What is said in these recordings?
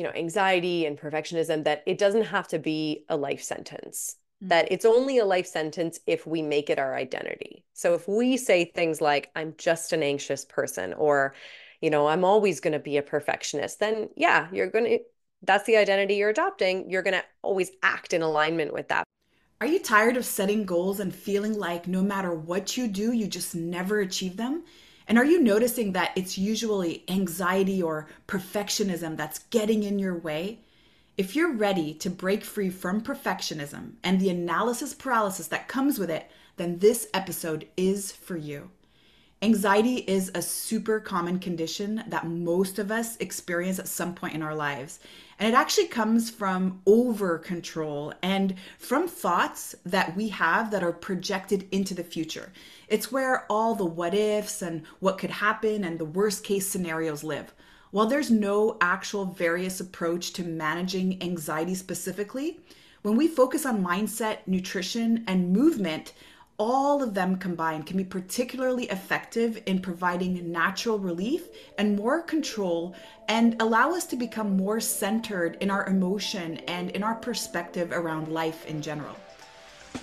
you know, anxiety and perfectionism that it doesn't have to be a life sentence. Mm-hmm. That it's only a life sentence if we make it our identity. So if we say things like, I'm just an anxious person, or, you know, I'm always going to be a perfectionist, then yeah, you're going to, that's the identity you're adopting. You're going to always act in alignment with that. Are you tired of setting goals and feeling like no matter what you do, you just never achieve them? And are you noticing that it's usually anxiety or perfectionism that's getting in your way? If you're ready to break free from perfectionism and the analysis paralysis that comes with it, then this episode is for you. Anxiety is a super common condition that most of us experience at some point in our lives. And it actually comes from over control and from thoughts that we have that are projected into the future. It's where all the what ifs and what could happen and the worst case scenarios live. While there's no actual various approach to managing anxiety specifically, when we focus on mindset, nutrition, and movement, all of them combined can be particularly effective in providing natural relief and more control and allow us to become more centered in our emotion and in our perspective around life in general.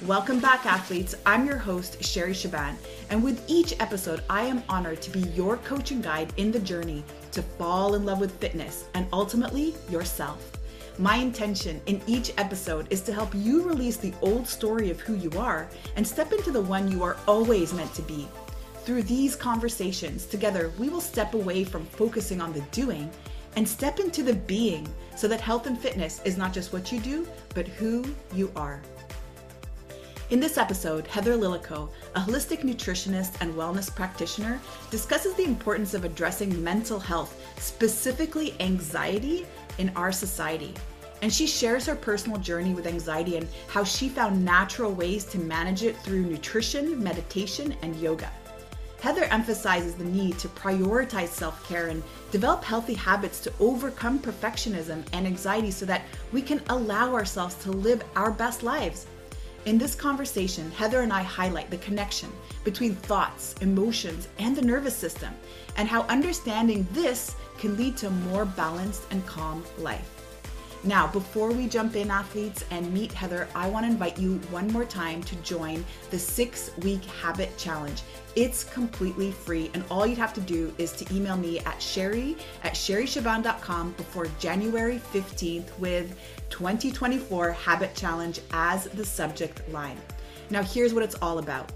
Welcome back, athletes. I'm your host, Sherry Shaban, and with each episode, I am honored to be your coach and guide in the journey to fall in love with fitness and ultimately yourself. My intention in each episode is to help you release the old story of who you are and step into the one you are always meant to be. Through these conversations, together we will step away from focusing on the doing and step into the being so that health and fitness is not just what you do, but who you are. In this episode, Heather Lillico, a holistic nutritionist and wellness practitioner, discusses the importance of addressing mental health, specifically anxiety, in our society. And she shares her personal journey with anxiety and how she found natural ways to manage it through nutrition, meditation, and yoga. Heather emphasizes the need to prioritize self care and develop healthy habits to overcome perfectionism and anxiety so that we can allow ourselves to live our best lives. In this conversation, Heather and I highlight the connection between thoughts, emotions, and the nervous system, and how understanding this can lead to a more balanced and calm life. Now, before we jump in, athletes, and meet Heather, I want to invite you one more time to join the six week habit challenge. It's completely free, and all you'd have to do is to email me at sherry at sherryshaban.com before January 15th with 2024 Habit Challenge as the subject line. Now, here's what it's all about.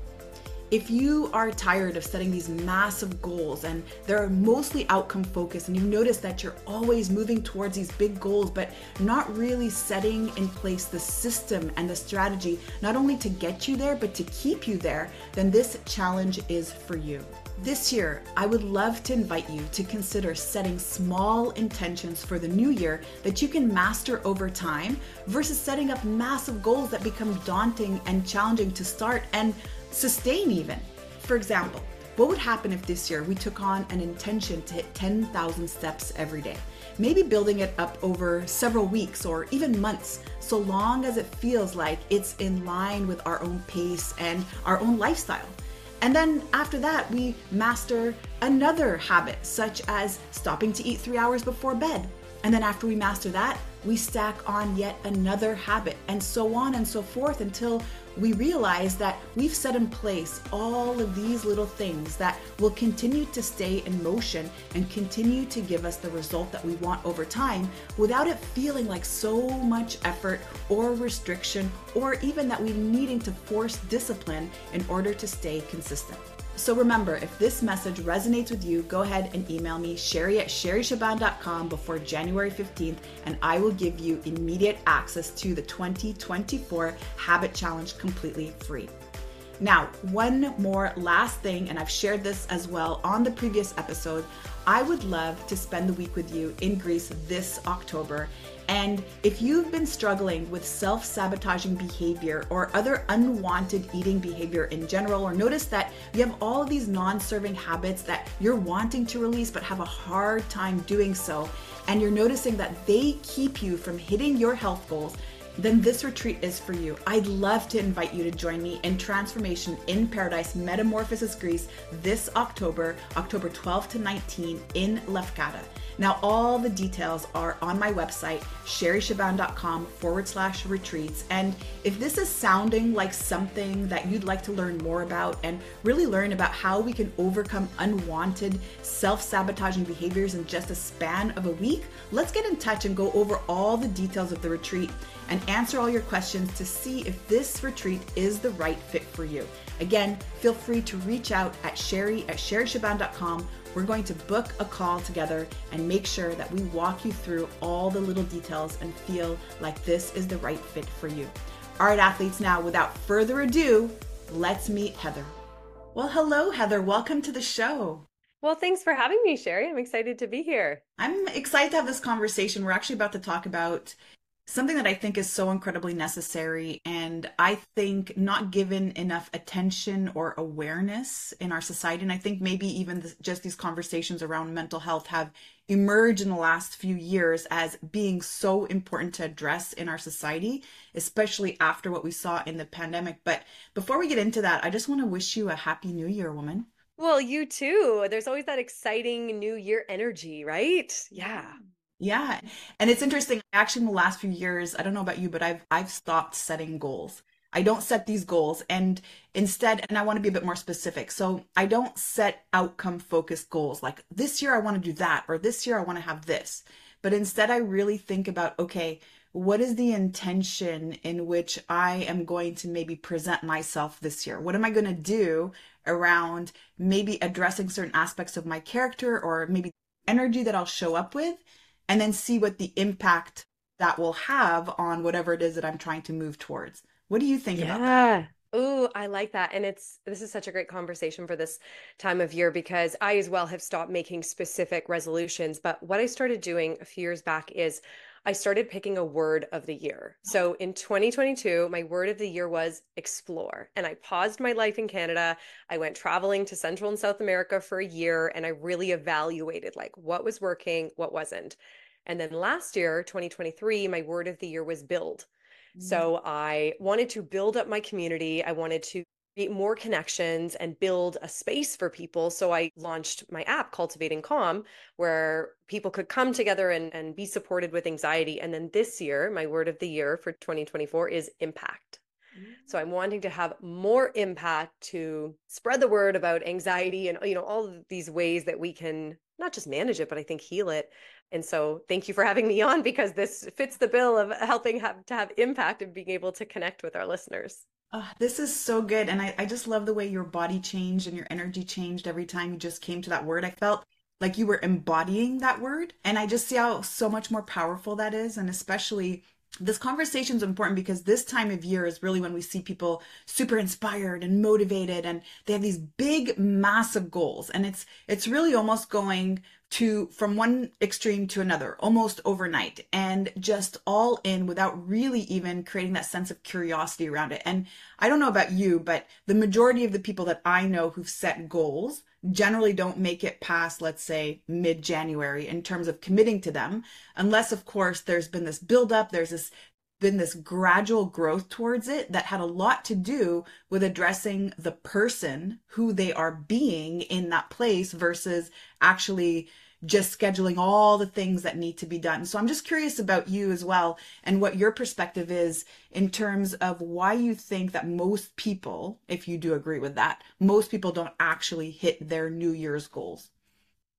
If you are tired of setting these massive goals and they're mostly outcome focused, and you notice that you're always moving towards these big goals, but not really setting in place the system and the strategy, not only to get you there, but to keep you there, then this challenge is for you. This year, I would love to invite you to consider setting small intentions for the new year that you can master over time versus setting up massive goals that become daunting and challenging to start and sustain even. For example, what would happen if this year we took on an intention to hit 10,000 steps every day? Maybe building it up over several weeks or even months, so long as it feels like it's in line with our own pace and our own lifestyle. And then after that, we master another habit, such as stopping to eat three hours before bed. And then after we master that, we stack on yet another habit, and so on and so forth until we realize that we've set in place all of these little things that will continue to stay in motion and continue to give us the result that we want over time without it feeling like so much effort or restriction or even that we're needing to force discipline in order to stay consistent. So remember, if this message resonates with you, go ahead and email me, sherry at sherryshaban.com before January 15th, and I will give you immediate access to the 2024 Habit Challenge completely free. Now, one more last thing, and I've shared this as well on the previous episode. I would love to spend the week with you in Greece this October and if you've been struggling with self sabotaging behavior or other unwanted eating behavior in general, or notice that you have all of these non serving habits that you're wanting to release but have a hard time doing so, and you're noticing that they keep you from hitting your health goals, then this retreat is for you. I'd love to invite you to join me in Transformation in Paradise Metamorphosis Greece this October, October 12 to 19 in Lefkada. Now, all the details are on my website, sherryshaban.com forward slash retreats. And if this is sounding like something that you'd like to learn more about and really learn about how we can overcome unwanted self sabotaging behaviors in just a span of a week, let's get in touch and go over all the details of the retreat and answer all your questions to see if this retreat is the right fit for you. Again, feel free to reach out at sherry at sherryshaban.com we're going to book a call together and make sure that we walk you through all the little details and feel like this is the right fit for you. All right, athletes, now without further ado, let's meet Heather. Well, hello, Heather. Welcome to the show. Well, thanks for having me, Sherry. I'm excited to be here. I'm excited to have this conversation. We're actually about to talk about something that I think is so incredibly necessary. And I think not given enough attention or awareness in our society. And I think maybe even just these conversations around mental health have emerged in the last few years as being so important to address in our society, especially after what we saw in the pandemic. But before we get into that, I just want to wish you a happy new year, woman. Well, you too. There's always that exciting new year energy, right? Yeah. Yeah. And it's interesting. Actually, in the last few years, I don't know about you, but I've I've stopped setting goals. I don't set these goals and instead, and I want to be a bit more specific. So I don't set outcome focused goals like this year I want to do that or this year I want to have this. But instead, I really think about okay, what is the intention in which I am going to maybe present myself this year? What am I going to do around maybe addressing certain aspects of my character or maybe energy that I'll show up with? And then see what the impact that will have on whatever it is that I'm trying to move towards. What do you think yeah. about that? Oh, I like that. And it's this is such a great conversation for this time of year because I as well have stopped making specific resolutions. But what I started doing a few years back is I started picking a word of the year. So in 2022, my word of the year was explore. And I paused my life in Canada. I went traveling to Central and South America for a year and I really evaluated like what was working, what wasn't. And then last year, 2023, my word of the year was build. Mm-hmm. So I wanted to build up my community. I wanted to create more connections and build a space for people. So I launched my app, Cultivating Calm, where people could come together and, and be supported with anxiety. And then this year, my word of the year for 2024 is impact. So mm. I'm wanting to have more impact to spread the word about anxiety and you know all these ways that we can not just manage it but I think heal it and so thank you for having me on because this fits the bill of helping have to have impact and being able to connect with our listeners. Oh, this is so good. And I, I just love the way your body changed and your energy changed every time you just came to that word. I felt like you were embodying that word. And I just see how so much more powerful that is. And especially this conversation is important because this time of year is really when we see people super inspired and motivated and they have these big massive goals and it's it's really almost going to from one extreme to another almost overnight and just all in without really even creating that sense of curiosity around it. And I don't know about you, but the majority of the people that I know who've set goals generally don't make it past, let's say, mid January in terms of committing to them, unless, of course, there's been this buildup, there's this been this gradual growth towards it that had a lot to do with addressing the person who they are being in that place versus actually just scheduling all the things that need to be done. So I'm just curious about you as well and what your perspective is in terms of why you think that most people, if you do agree with that, most people don't actually hit their New Year's goals.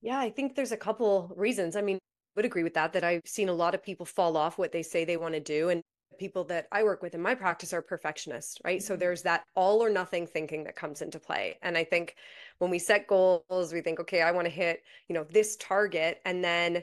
Yeah, I think there's a couple reasons. I mean, would agree with that that I've seen a lot of people fall off what they say they want to do and people that I work with in my practice are perfectionists, right? So mm-hmm. there's that all or nothing thinking that comes into play. And I think when we set goals, we think, okay, I want to hit, you know, this target. And then,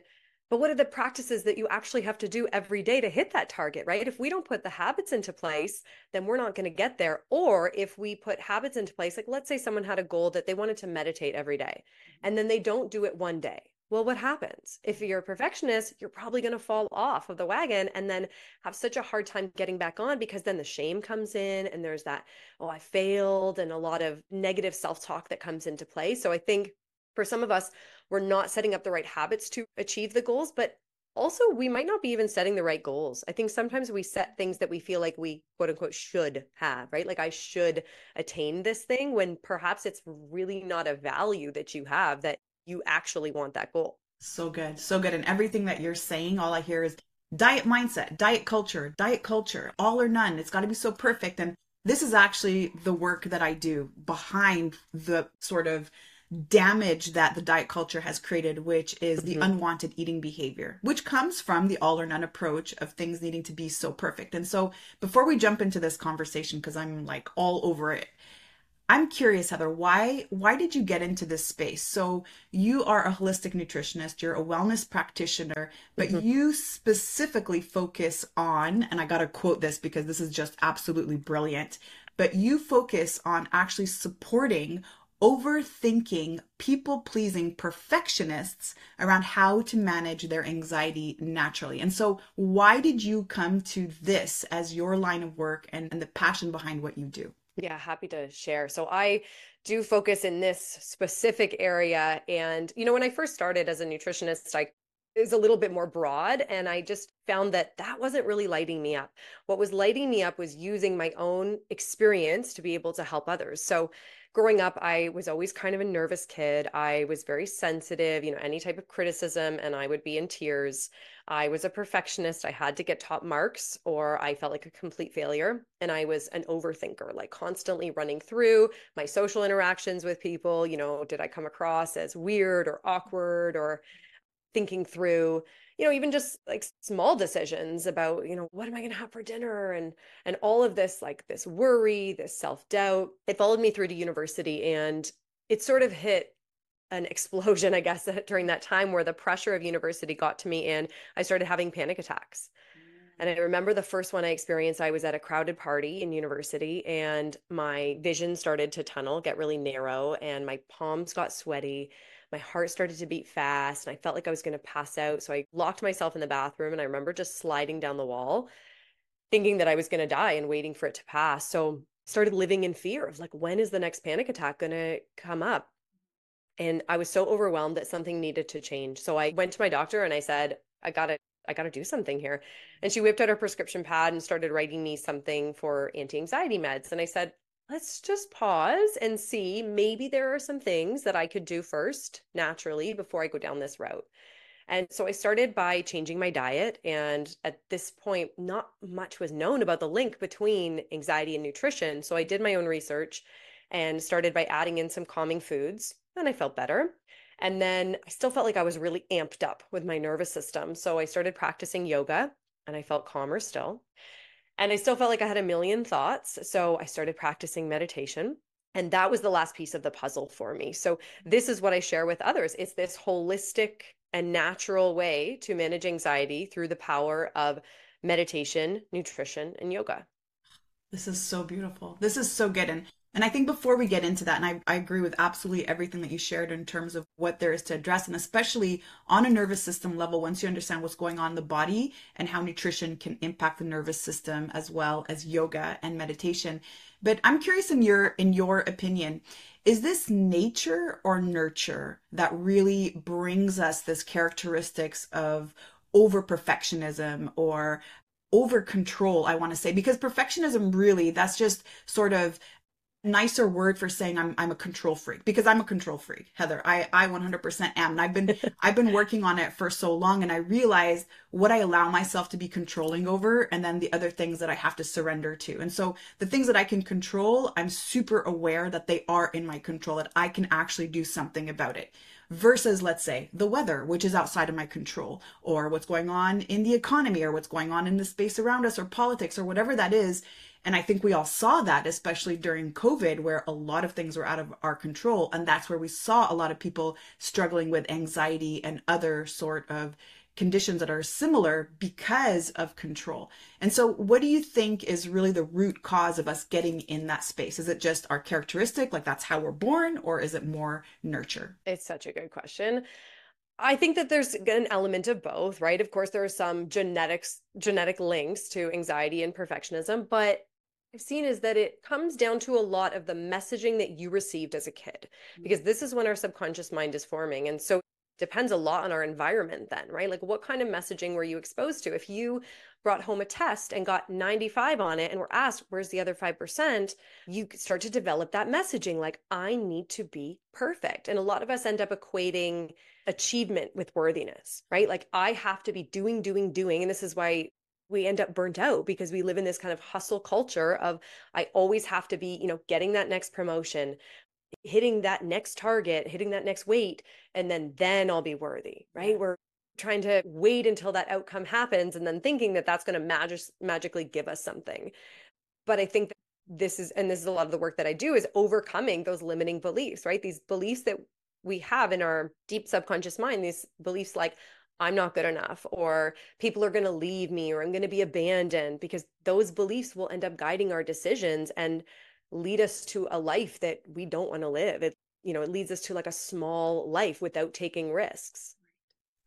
but what are the practices that you actually have to do every day to hit that target, right? If we don't put the habits into place, then we're not going to get there. Or if we put habits into place, like let's say someone had a goal that they wanted to meditate every day, mm-hmm. and then they don't do it one day well, what happens? If you're a perfectionist, you're probably going to fall off of the wagon and then have such a hard time getting back on because then the shame comes in and there's that, oh, I failed, and a lot of negative self talk that comes into play. So I think for some of us, we're not setting up the right habits to achieve the goals, but also we might not be even setting the right goals. I think sometimes we set things that we feel like we quote unquote should have, right? Like I should attain this thing when perhaps it's really not a value that you have that you actually want that goal. So good. So good. And everything that you're saying, all I hear is diet mindset, diet culture, diet culture, all or none. It's got to be so perfect. And this is actually the work that I do behind the sort of damage that the diet culture has created, which is the mm-hmm. unwanted eating behavior, which comes from the all or none approach of things needing to be so perfect. And so before we jump into this conversation, because I'm like all over it, I'm curious, Heather, why why did you get into this space? So you are a holistic nutritionist, you're a wellness practitioner, but mm-hmm. you specifically focus on, and I gotta quote this because this is just absolutely brilliant, but you focus on actually supporting overthinking, people pleasing perfectionists around how to manage their anxiety naturally. And so, why did you come to this as your line of work and, and the passion behind what you do? Yeah, happy to share. So I do focus in this specific area. And, you know, when I first started as a nutritionist, I is a little bit more broad and i just found that that wasn't really lighting me up what was lighting me up was using my own experience to be able to help others so growing up, I was always kind of a nervous kid. I was very sensitive, you know, any type of criticism, and I would be in tears. I was a perfectionist. I had to get top marks, or I felt like a complete failure. And I was an overthinker, like constantly running through my social interactions with people. You know, did I come across as weird or awkward or thinking through you know even just like small decisions about you know what am i going to have for dinner? and and all of this like this worry this self-doubt it followed me through to university and it sort of hit an explosion i guess during that time where the pressure of university got to me and i started having panic attacks. And I mm. remember the first one I experienced, I was at a crowded party in university and my vision started to tunnel, get really narrow, and my palms got sweaty my heart started to beat fast and I felt like I was going to pass out. So I locked myself in the bathroom and I remember just sliding down the wall, thinking that I was going to die and waiting for it to pass. So started living in fear of like, when is the next panic attack going to come up? And I was so overwhelmed that something needed to change. So I went to my doctor and I said, I got to I got to do something here. And she whipped out her prescription pad and started writing me something for anti anxiety meds. And I said, let's just pause and see maybe there are some things that I could do first naturally before I go down this route. And so I started by changing my diet. And at this point, not much was known about the link between anxiety and nutrition. So I did my own research and started by adding in some calming foods. And I felt better. And then I still felt like I was really amped up with my nervous system. So I started practicing yoga and I felt calmer still. And I still felt like I had a million thoughts. So I started practicing meditation. And that was the last piece of the puzzle for me. So this is what I share with others. It's this holistic and natural way to manage anxiety through the power of meditation, nutrition, and yoga. This is so beautiful. This is so good. And and I think before we get into that, and I, I agree with absolutely everything that you shared in terms of what there is to address, and especially on a nervous system level, once you understand what's going on in the body and how nutrition can impact the nervous system as well as yoga and meditation. But I'm curious in your in your opinion, is this nature or nurture that really brings us this characteristics of over perfectionism or over control i want to say because perfectionism really that's just sort of nicer word for saying I'm I'm a control freak because I'm a control freak, Heather. I I 100% am. And I've been I've been working on it for so long and I realize what I allow myself to be controlling over and then the other things that I have to surrender to. And so the things that I can control, I'm super aware that they are in my control that I can actually do something about it. Versus, let's say, the weather, which is outside of my control, or what's going on in the economy, or what's going on in the space around us, or politics, or whatever that is and I think we all saw that, especially during COVID, where a lot of things were out of our control. And that's where we saw a lot of people struggling with anxiety and other sort of conditions that are similar because of control. And so, what do you think is really the root cause of us getting in that space? Is it just our characteristic, like that's how we're born, or is it more nurture? It's such a good question. I think that there's an element of both, right? Of course, there are some genetics, genetic links to anxiety and perfectionism, but I've seen is that it comes down to a lot of the messaging that you received as a kid, mm-hmm. because this is when our subconscious mind is forming. And so it depends a lot on our environment then, right? Like what kind of messaging were you exposed to? If you brought home a test and got 95 on it and were asked, where's the other 5%? You start to develop that messaging like, I need to be perfect. And a lot of us end up equating achievement with worthiness, right? Like, I have to be doing, doing, doing. And this is why we end up burnt out because we live in this kind of hustle culture of I always have to be, you know, getting that next promotion, hitting that next target, hitting that next weight, and then then I'll be worthy, right? We're trying to wait until that outcome happens and then thinking that that's going to mag- magically give us something. But I think this is and this is a lot of the work that I do is overcoming those limiting beliefs, right? These beliefs that we have in our deep subconscious mind, these beliefs like I'm not good enough, or people are going to leave me, or I'm going to be abandoned, because those beliefs will end up guiding our decisions and lead us to a life that we don't want to live. It, you know, it leads us to like a small life without taking risks.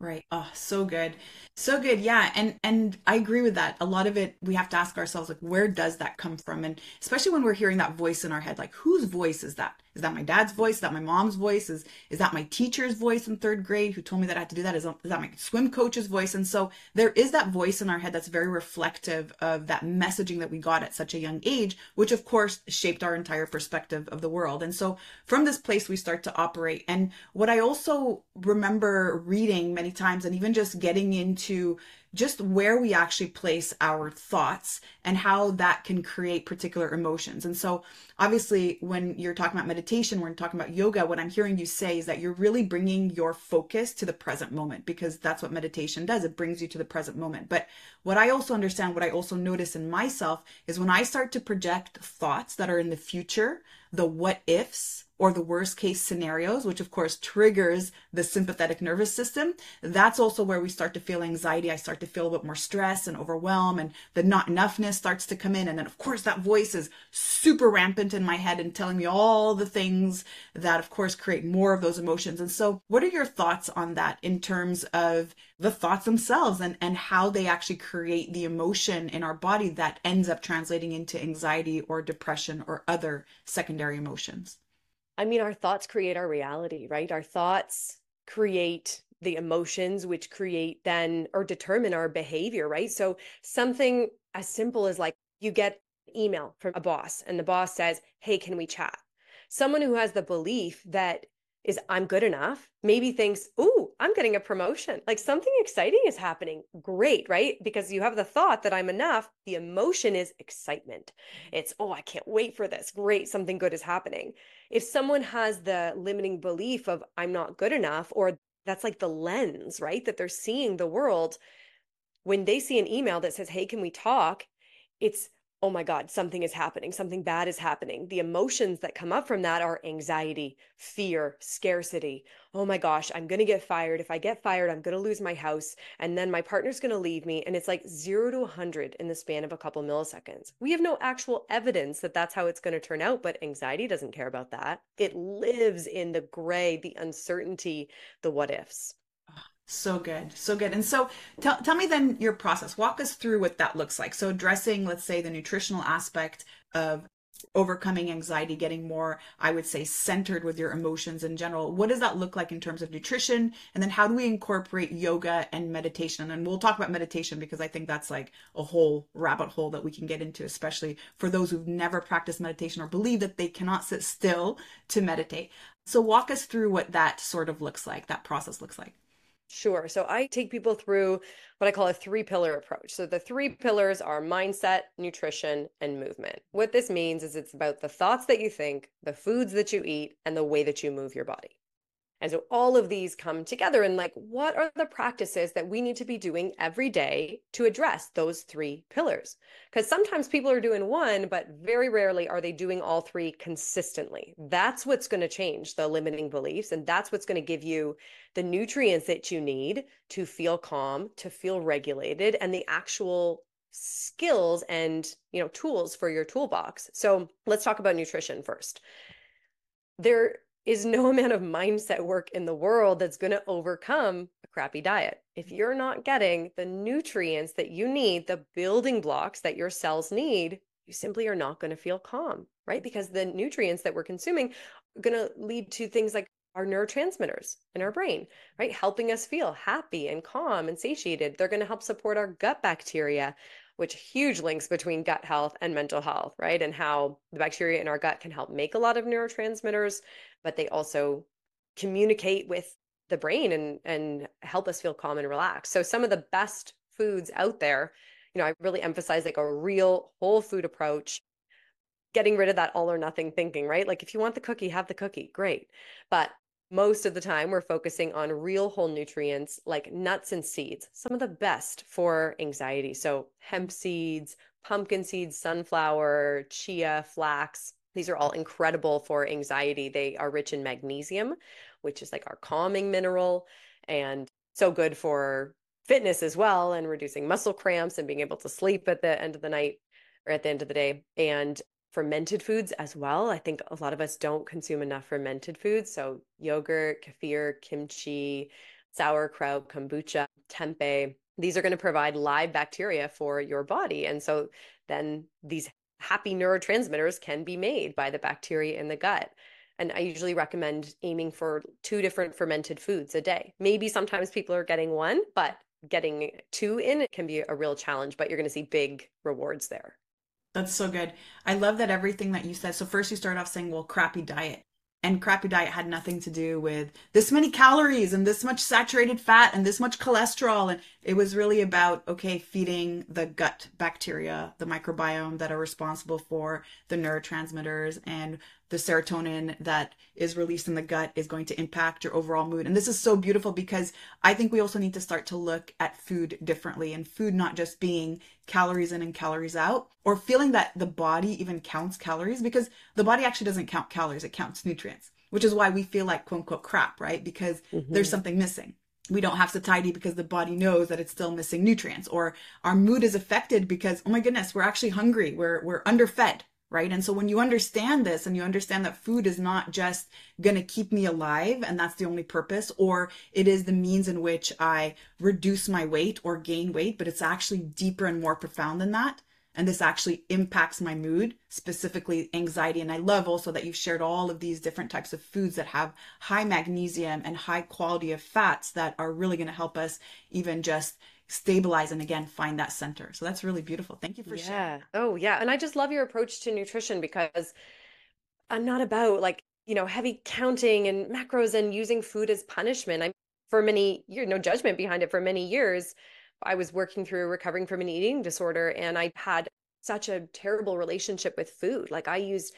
Right. Oh, so good. So good. Yeah. And and I agree with that. A lot of it we have to ask ourselves like where does that come from? And especially when we're hearing that voice in our head, like whose voice is that? Is that my dad's voice? Is that my mom's voice? Is is that my teacher's voice in third grade who told me that I had to do that? Is, is that my swim coach's voice? And so there is that voice in our head that's very reflective of that messaging that we got at such a young age, which of course shaped our entire perspective of the world. And so from this place we start to operate. And what I also remember reading many times and even just getting into just where we actually place our thoughts and how that can create particular emotions. And so, obviously, when you're talking about meditation, when you're talking about yoga, what I'm hearing you say is that you're really bringing your focus to the present moment because that's what meditation does. It brings you to the present moment. But what I also understand, what I also notice in myself is when I start to project thoughts that are in the future, the what ifs, or the worst case scenarios, which of course triggers the sympathetic nervous system, that's also where we start to feel anxiety. I start to feel a bit more stress and overwhelm, and the not enoughness starts to come in. And then, of course, that voice is super rampant in my head and telling me all the things that, of course, create more of those emotions. And so, what are your thoughts on that in terms of the thoughts themselves and, and how they actually create the emotion in our body that ends up translating into anxiety or depression or other secondary emotions? I mean, our thoughts create our reality, right? Our thoughts create the emotions, which create then or determine our behavior, right? So, something as simple as like you get an email from a boss and the boss says, Hey, can we chat? Someone who has the belief that is I'm good enough, maybe thinks, Ooh, I'm getting a promotion. Like something exciting is happening. Great, right? Because you have the thought that I'm enough. The emotion is excitement. It's, Oh, I can't wait for this. Great, something good is happening. If someone has the limiting belief of I'm not good enough, or that's like the lens, right? That they're seeing the world. When they see an email that says, Hey, can we talk? It's, oh my God, something is happening, something bad is happening. The emotions that come up from that are anxiety, fear, scarcity. Oh my gosh, I'm going to get fired. If I get fired, I'm going to lose my house. And then my partner's going to leave me. And it's like zero to 100 in the span of a couple milliseconds. We have no actual evidence that that's how it's going to turn out, but anxiety doesn't care about that. It lives in the gray, the uncertainty, the what ifs. So good. So good. And so tell, tell me then your process. Walk us through what that looks like. So addressing, let's say, the nutritional aspect of overcoming anxiety, getting more, I would say, centered with your emotions in general. What does that look like in terms of nutrition? And then how do we incorporate yoga and meditation? And we'll talk about meditation because I think that's like a whole rabbit hole that we can get into, especially for those who've never practiced meditation or believe that they cannot sit still to meditate. So walk us through what that sort of looks like, that process looks like. Sure. So I take people through what I call a three pillar approach. So the three pillars are mindset, nutrition, and movement. What this means is it's about the thoughts that you think, the foods that you eat, and the way that you move your body. And so all of these come together and like, what are the practices that we need to be doing every day to address those three pillars? Because sometimes people are doing one, but very rarely are they doing all three consistently. That's what's going to change the limiting beliefs. And that's what's going to give you the nutrients that you need to feel calm, to feel regulated, and the actual skills and you know tools for your toolbox. So let's talk about nutrition first. There is no amount of mindset work in the world that's going to overcome a crappy diet. If mm-hmm. you're not getting the nutrients that you need, the building blocks that your cells need, you simply are not going to feel calm, right? Because the nutrients that we're consuming are going to lead to things like our neurotransmitters in our brain, right? Helping us feel happy and calm and satiated. They're going to help support our gut bacteria, which huge links between gut health and mental health, right? And how the bacteria in our gut can help make a lot of neurotransmitters, but they also communicate with the brain and and help us feel calm and relaxed. So some of the best foods out there, you know, I really emphasize like a real whole food approach getting rid of that all or nothing thinking, right? Like if you want the cookie, have the cookie, great. But most of the time we're focusing on real whole nutrients like nuts and seeds, some of the best for anxiety. So hemp seeds, pumpkin seeds, sunflower, chia, flax. These are all incredible for anxiety. They are rich in magnesium, which is like our calming mineral and so good for fitness as well and reducing muscle cramps and being able to sleep at the end of the night or at the end of the day. And fermented foods as well. I think a lot of us don't consume enough fermented foods. So, yogurt, kefir, kimchi, sauerkraut, kombucha, tempeh, these are going to provide live bacteria for your body. And so then these happy neurotransmitters can be made by the bacteria in the gut. And I usually recommend aiming for two different fermented foods a day. Maybe sometimes people are getting one, but getting two in can be a real challenge, but you're going to see big rewards there. That's so good. I love that everything that you said. So first you start off saying, well, crappy diet. And crappy diet had nothing to do with this many calories and this much saturated fat and this much cholesterol. And it was really about, okay, feeding the gut bacteria, the microbiome that are responsible for the neurotransmitters and the serotonin that is released in the gut is going to impact your overall mood. And this is so beautiful because I think we also need to start to look at food differently and food not just being calories in and calories out or feeling that the body even counts calories because the body actually doesn't count calories, it counts nutrients, which is why we feel like quote unquote crap, right? Because mm-hmm. there's something missing we don't have satiety because the body knows that it's still missing nutrients or our mood is affected because oh my goodness we're actually hungry we're we're underfed right? And so when you understand this and you understand that food is not just going to keep me alive and that's the only purpose, or it is the means in which I reduce my weight or gain weight, but it's actually deeper and more profound than that. And this actually impacts my mood, specifically anxiety. And I love also that you've shared all of these different types of foods that have high magnesium and high quality of fats that are really going to help us even just stabilize and again find that center. So that's really beautiful. Thank you for yeah. sharing. Oh yeah. And I just love your approach to nutrition because I'm not about like, you know, heavy counting and macros and using food as punishment. I'm for many years, no judgment behind it. For many years, I was working through recovering from an eating disorder and I had such a terrible relationship with food. Like I used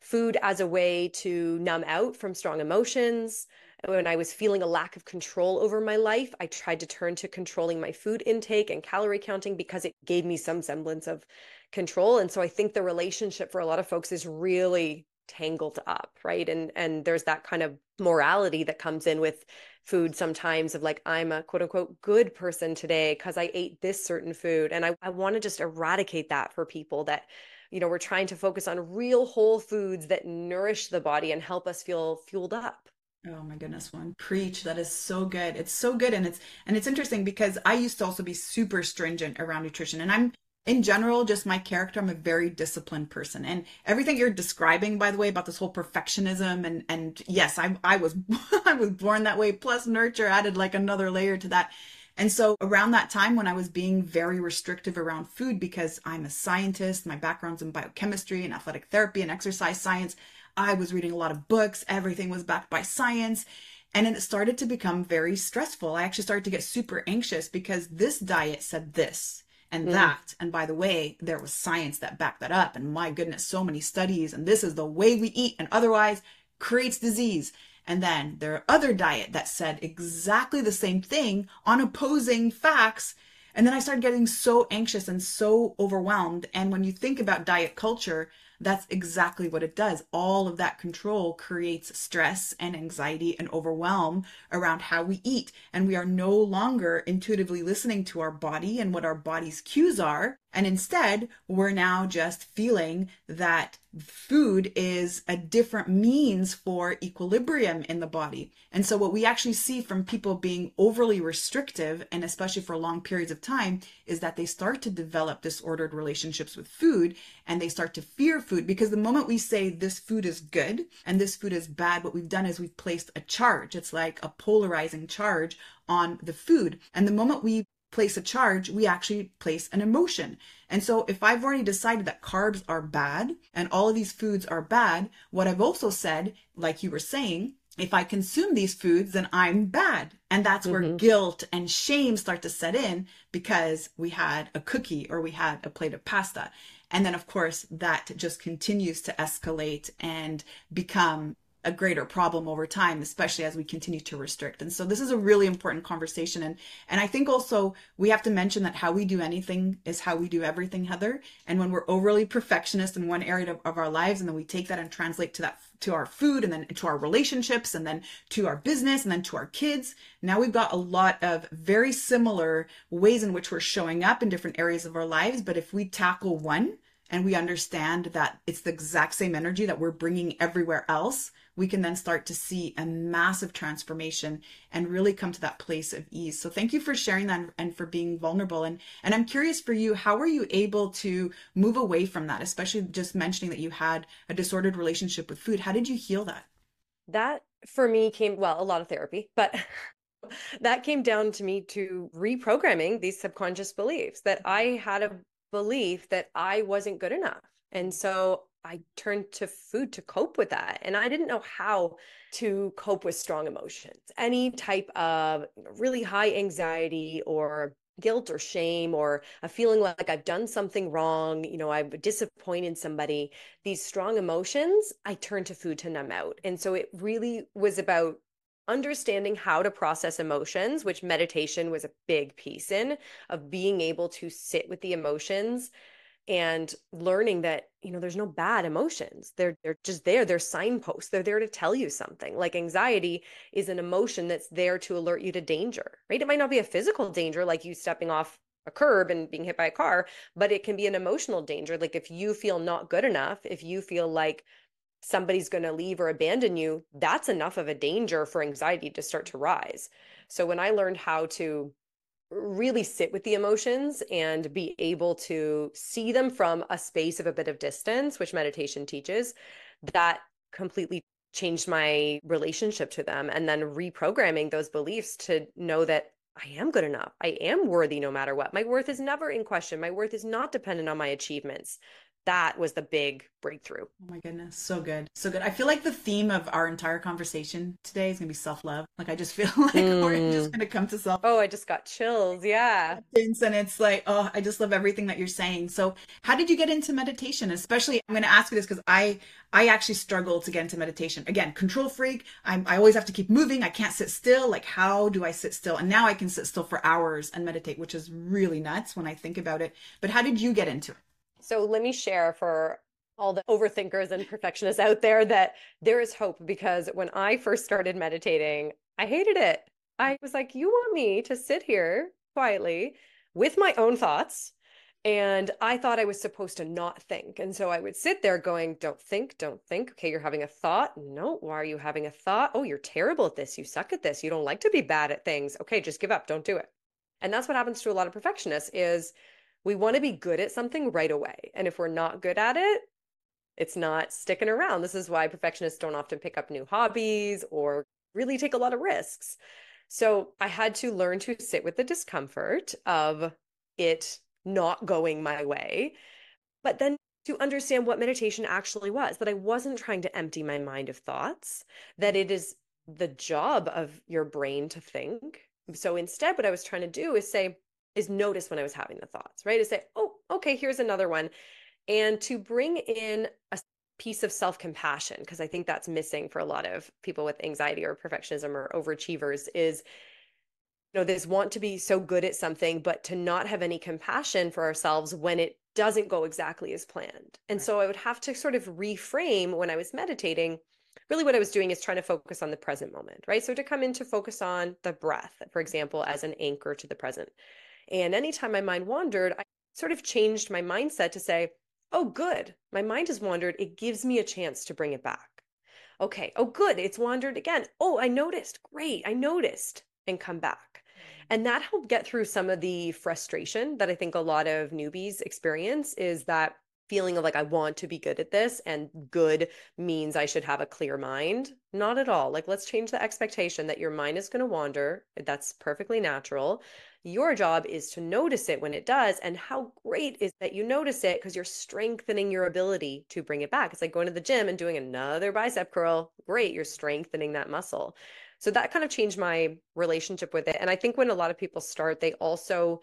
food as a way to numb out from strong emotions when I was feeling a lack of control over my life, I tried to turn to controlling my food intake and calorie counting because it gave me some semblance of control. And so I think the relationship for a lot of folks is really tangled up, right? And and there's that kind of morality that comes in with food sometimes of like I'm a quote unquote good person today because I ate this certain food. And I, I want to just eradicate that for people that you know we're trying to focus on real whole foods that nourish the body and help us feel fueled up Oh my goodness, one preach. That is so good. It's so good. And it's, and it's interesting because I used to also be super stringent around nutrition and I'm, in general, just my character, I'm a very disciplined person. And everything you're describing, by the way, about this whole perfectionism and, and yes, I, I was, I was born that way. Plus nurture added like another layer to that. And so around that time when I was being very restrictive around food because I'm a scientist, my background's in biochemistry and athletic therapy and exercise science, I was reading a lot of books, everything was backed by science. And it started to become very stressful. I actually started to get super anxious because this diet said this and mm. that. And by the way, there was science that backed that up. And my goodness, so many studies. And this is the way we eat and otherwise creates disease. And then there are other diet that said exactly the same thing on opposing facts. And then I started getting so anxious and so overwhelmed. And when you think about diet culture, that's exactly what it does. All of that control creates stress and anxiety and overwhelm around how we eat. And we are no longer intuitively listening to our body and what our body's cues are. And instead, we're now just feeling that food is a different means for equilibrium in the body. And so, what we actually see from people being overly restrictive, and especially for long periods of time, is that they start to develop disordered relationships with food and they start to fear food because the moment we say this food is good and this food is bad, what we've done is we've placed a charge. It's like a polarizing charge on the food. And the moment we place a charge, we actually place an emotion. And so if I've already decided that carbs are bad and all of these foods are bad, what I've also said, like you were saying, if I consume these foods, then I'm bad. And that's where mm-hmm. guilt and shame start to set in because we had a cookie or we had a plate of pasta. And then, of course, that just continues to escalate and become a greater problem over time especially as we continue to restrict. And so this is a really important conversation. And and i think also we have to mention that how we do anything is how we do everything heather. And when we're overly perfectionist in one area of, of our lives and then we take that and translate to that to our food and then to our relationships and then to our business and then to our kids now we've got a lot of very similar ways in which we're showing up in different areas of our lives. But if we tackle one and we understand that it's the exact same energy that we're bringing everywhere else we can then start to see a massive transformation and really come to that place of ease. So thank you for sharing that and for being vulnerable. And, and I'm curious for you, how were you able to move away from that, especially just mentioning that you had a disordered relationship with food? How did you heal that? That for me came, well, a lot of therapy, but that came down to me to reprogramming these subconscious beliefs that I had a belief that I wasn't good enough. And so I turned to food to cope with that. And I didn't know how to cope with strong emotions. Any type of really high anxiety or guilt or shame or a feeling like I've done something wrong, you know, I've disappointed somebody, these strong emotions, I turned to food to numb out. And so it really was about understanding how to process emotions, which meditation was a big piece in of being able to sit with the emotions and learning that you know there's no bad emotions. They're they're just there. They're signposts. They're there to tell you something. Like anxiety is an emotion that's there to alert you to danger right? It might not be a physical danger like you stepping off a curb and being hit by a car but it can be an emotional danger. Like if you feel not good enough if you feel like somebody's going to leave or abandon you that's enough of a danger for anxiety to start to rise. So when i learned how to really sit with the emotions and be able to see them from a space of a bit of distance, which meditation teaches, that completely changed my relationship to them. And then reprogramming those beliefs to know that I am good enough. I am worthy no matter what. My worth is never in question. My worth is not dependent on my achievements that was the big breakthrough. Oh my goodness, so good. So good. I feel like the theme of our entire conversation today is going to be self-love. Like I just feel like mm. we're just going to come to self. Oh, I just got chills. Yeah. And it's like, oh, I just love everything that you're saying. So, how did you get into meditation? Especially I'm going to ask you this cuz I I actually struggle to get into meditation. Again, control freak. I'm, I always have to keep moving. I can't sit still. Like, how do I sit still? And now I can sit still for hours and meditate, which is really nuts when I think about it. But how did you get into it? So let me share for all the overthinkers and perfectionists out there that there is hope because when I first started meditating, I hated it. I was like, you want me to sit here quietly with my own thoughts. And I thought I was supposed to not think. And so I would sit there going, don't think, don't think. Okay, you're having a thought. No, why are you having a thought? Oh, you're terrible at this. You suck at this. You don't like to be bad at things. Okay, just give up. Don't do it. And that's what happens to a lot of perfectionists is we want to be good at something right away. And if we're not good at it, it's not sticking around. This is why perfectionists don't often pick up new hobbies or really take a lot of risks. So I had to learn to sit with the discomfort of it not going my way, but then to understand what meditation actually was, that I wasn't trying to empty my mind of thoughts, that it is the job of your brain to think. So instead, what I was trying to do is say, is notice when I was having the thoughts, right? To say, oh, okay, here's another one. And to bring in a piece of self compassion, because I think that's missing for a lot of people with anxiety or perfectionism or overachievers, is you know this want to be so good at something but to not have any compassion for ourselves when it doesn't go exactly as planned and right. so i would have to sort of reframe when i was meditating really what i was doing is trying to focus on the present moment right so to come in to focus on the breath for example as an anchor to the present and anytime my mind wandered, I sort of changed my mindset to say, oh, good, my mind has wandered. It gives me a chance to bring it back. Okay, oh, good, it's wandered again. Oh, I noticed. Great, I noticed, and come back. Mm. And that helped get through some of the frustration that I think a lot of newbies experience is that feeling of like I want to be good at this and good means I should have a clear mind. Not at all. Like let's change the expectation that your mind is going to wander. That's perfectly natural. Your job is to notice it when it does and how great is that you notice it because you're strengthening your ability to bring it back. It's like going to the gym and doing another bicep curl. Great, you're strengthening that muscle. So that kind of changed my relationship with it. And I think when a lot of people start, they also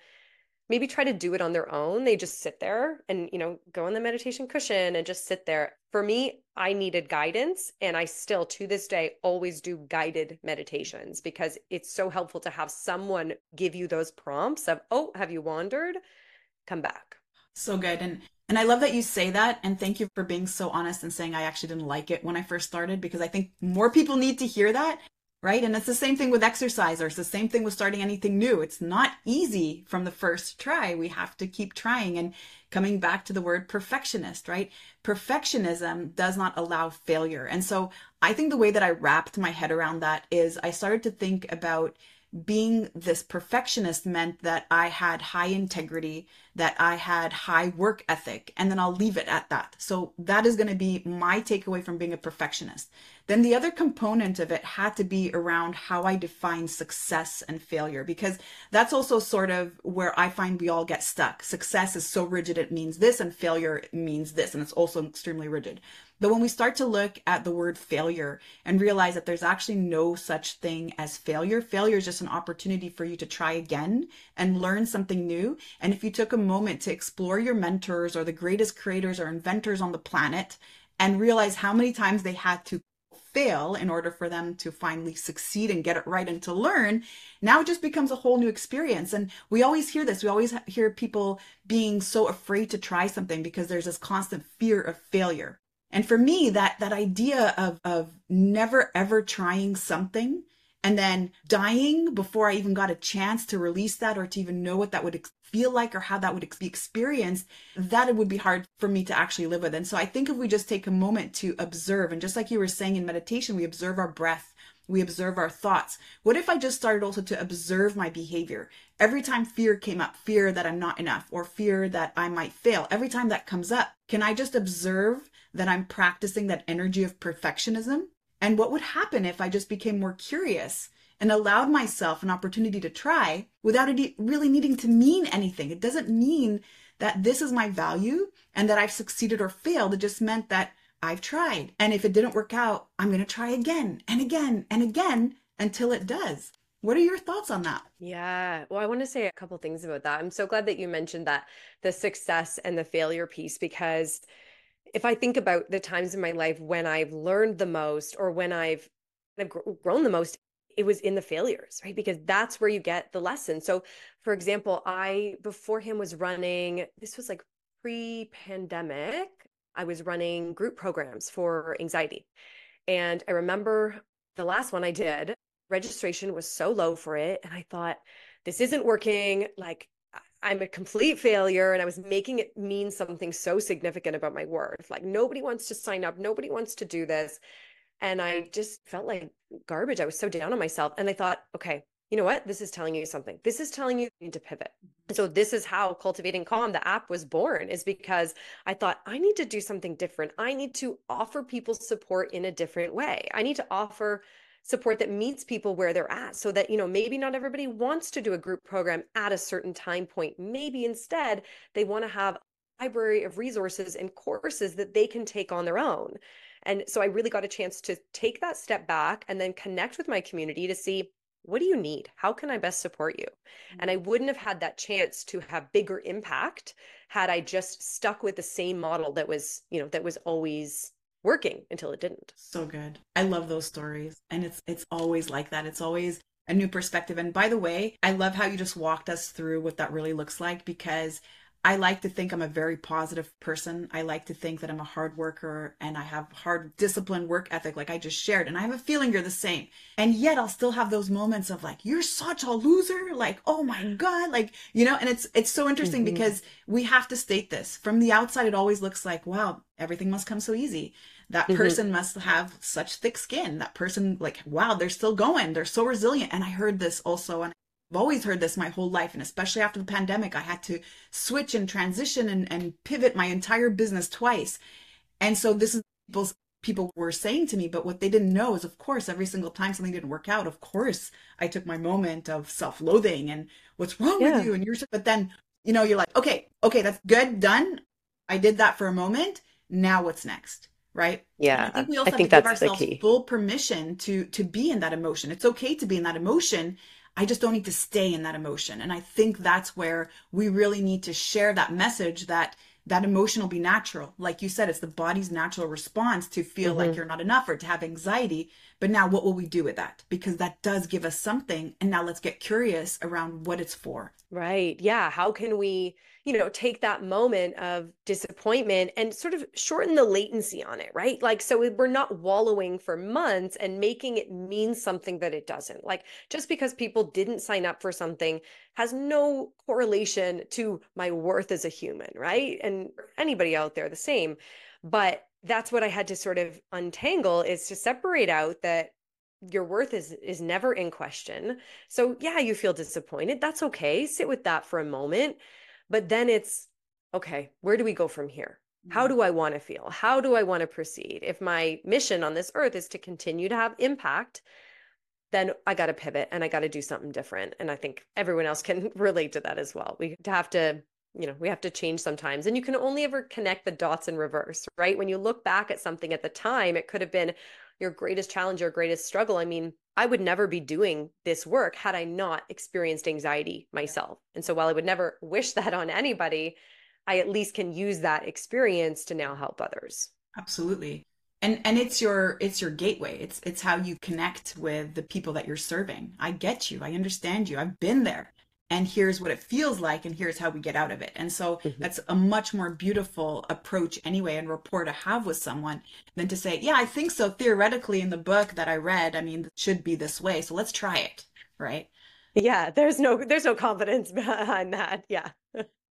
maybe try to do it on their own. They just sit there and, you know, go on the meditation cushion and just sit there. For me, I needed guidance. And I still, to this day, always do guided meditations because it's so helpful to have someone give you those prompts of, oh, have you wandered? Come back. So good. And and I love that you say that. And thank you for being so honest and saying I actually didn't like it when I first started because I think more people need to hear that right? And it's the same thing with exercise or it's the same thing with starting anything new. It's not easy from the first try. We have to keep trying and coming back to the word perfectionist, right? Perfectionism does not allow failure. And so I think the way that I wrapped my head around that is I started to think about being this perfectionist meant that I had high integrity, that I had high work ethic, and then I'll leave it at that. So that is going to be my takeaway from being a perfectionist. Then the other component of it had to be around how I define success and failure, because that's also sort of where I find we all get stuck. Success is so rigid, it means this, and failure means this, and it's also extremely rigid. But when we start to look at the word failure and realize that there's actually no such thing as failure, failure is just an opportunity for you to try again and learn something new. And if you took a moment to explore your mentors or the greatest creators or inventors on the planet and realize how many times they had to fail in order for them to finally succeed and get it right and to learn now it just becomes a whole new experience. And we always hear this. We always hear people being so afraid to try something because there's this constant fear of failure and for me, that that idea of of never ever trying something and then dying before I even got a chance to release that or to even know what that would feel like or how that would be experienced, that it would be hard for me to actually live with. And so I think if we just take a moment to observe, and just like you were saying in meditation, we observe our breath, we observe our thoughts. What if I just started also to observe my behavior? Every time fear came up, fear that I'm not enough or fear that I might fail, every time that comes up, can I just observe that I'm practicing that energy of perfectionism? And what would happen if I just became more curious and allowed myself an opportunity to try without it really needing to mean anything? It doesn't mean that this is my value and that I've succeeded or failed. It just meant that I've tried. And if it didn't work out, I'm going to try again and again and again until it does. What are your thoughts on that? Yeah. Well, I want to say a couple things about that. I'm so glad that you mentioned that the success and the failure piece because if I think about the times in my life when I've learned the most or when I've, I've grown the most, it was in the failures, right? Because that's where you get the lesson. So, for example, I, before him, was running, this was like pre pandemic, I was running group programs for anxiety. And I remember the last one I did, registration was so low for it. And I thought, this isn't working. Like, I'm a complete failure and I was making it mean something so significant about my worth. Like nobody wants to sign up, nobody wants to do this. And I just felt like garbage. I was so down on myself. And I thought, okay, you know what? This is telling you something. This is telling you you need to pivot. So this is how Cultivating Calm, the app was born, is because I thought I need to do something different. I need to offer people support in a different way. I need to offer support that meets people where they're at so that you know maybe not everybody wants to do a group program at a certain time point. Maybe instead they want to have a library of resources and courses that they can take on their own. And so i really got a chance to take that step back and then connect with my community to see what do you need? How can i best support you? Mm-hmm. and i wouldn't have had that chance to have bigger impact had i just stuck with the same model that was you know that was always working until it didn't. So good. I love those stories. And it's it's always like that. It's always a new perspective. And by the way, I love how you just walked us through what that really looks like because I like to think I'm a very positive person. I like to think that I'm a hard worker and I have hard disciplined work ethic, like I just shared. And I have a feeling you're the same. And yet I'll still have those moments of like, you're such a loser. Like, oh my God. Like, you know, and it's, it's so interesting mm-hmm. because we have to state this from the outside. It always looks like, wow, everything must come so easy. That mm-hmm. person must have such thick skin. That person, like, wow, they're still going. They're so resilient. And I heard this also, and I've always heard this my whole life, and especially after the pandemic, I had to switch and transition and, and pivot my entire business twice. And so this is people people were saying to me, but what they didn't know is, of course, every single time something didn't work out, of course, I took my moment of self-loathing and what's wrong yeah. with you, and you're. But then, you know, you're like, okay, okay, that's good, done. I did that for a moment. Now what's next? Right? Yeah. And I think we also I have to give ourselves full permission to to be in that emotion. It's okay to be in that emotion I just don't need to stay in that emotion. And I think that's where we really need to share that message that that emotion will be natural. Like you said, it's the body's natural response to feel mm-hmm. like you're not enough or to have anxiety. But now what will we do with that? Because that does give us something. And now let's get curious around what it's for. Right. Yeah. How can we you know, take that moment of disappointment and sort of shorten the latency on it, right? Like, so we're not wallowing for months and making it mean something that it doesn't. Like, just because people didn't sign up for something has no correlation to my worth as a human, right? And anybody out there the same. But that's what I had to sort of untangle is to separate out that your worth is is never in question. So yeah, you feel disappointed. That's okay. Sit with that for a moment but then it's okay, where do we go from here? How mm-hmm. do I want to feel? How do I want to proceed? If my mission on this earth is to continue to have impact, then I got to pivot and I got to do something different. And I think everyone else can relate to that as well. We have to, you know, we have to change sometimes. And you can only ever connect the dots in reverse, right? When you look back at something at the time, it could have been your greatest challenge or greatest struggle. I mean, I would never be doing this work had I not experienced anxiety myself. And so while I would never wish that on anybody, I at least can use that experience to now help others. Absolutely. And and it's your it's your gateway. It's it's how you connect with the people that you're serving. I get you. I understand you. I've been there and here's what it feels like and here's how we get out of it. And so mm-hmm. that's a much more beautiful approach anyway and rapport to have with someone than to say yeah i think so theoretically in the book that i read i mean it should be this way so let's try it right? Yeah there's no there's no confidence behind that yeah.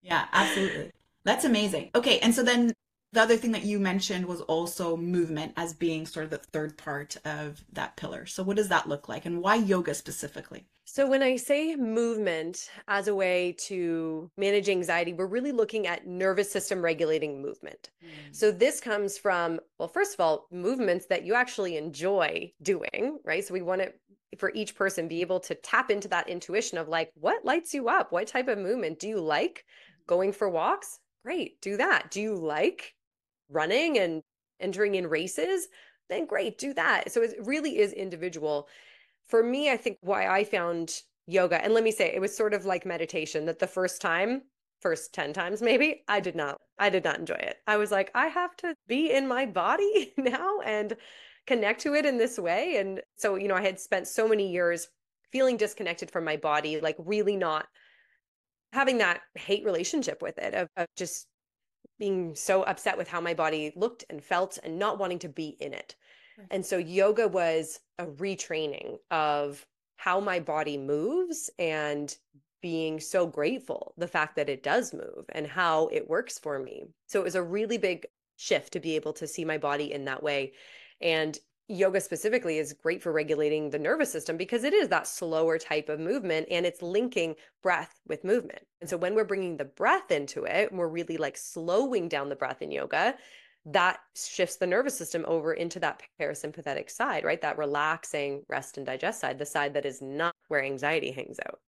Yeah absolutely. That's amazing. Okay and so then the other thing that you mentioned was also movement as being sort of the third part of that pillar. So, what does that look like, and why yoga specifically? So, when I say movement as a way to manage anxiety, we're really looking at nervous system regulating movement. Mm. So, this comes from, well, first of all, movements that you actually enjoy doing, right? So, we want to for each person be able to tap into that intuition of like what lights you up what type of movement do you like going for walks great do that do you like running and entering in races, then great, do that. So it really is individual. For me, I think why I found yoga, and let me say, it was sort of like meditation that the first time, first 10 times maybe, I did not, I did not enjoy it. I was like, I have to be in my body now and connect to it in this way. And so, you know, I had spent so many years feeling disconnected from my body, like really not having that hate relationship with it of, of just being so upset with how my body looked and felt and not wanting to be in it. Mm. And so yoga was a retraining of how my body moves and being so grateful the fact that it does move and how it works for me. So it was a really big shift to be able to see my body in that way. And yoga specifically is great for regulating the nervous system because it is that slower type of movement and it's linking breath with movement. And so when we're bringing the breath into it, we're really like slowing down the breath in yoga, that shifts the nervous system over into that parasympathetic side, right? That relaxing rest and digest side, the side that is not where anxiety hangs out.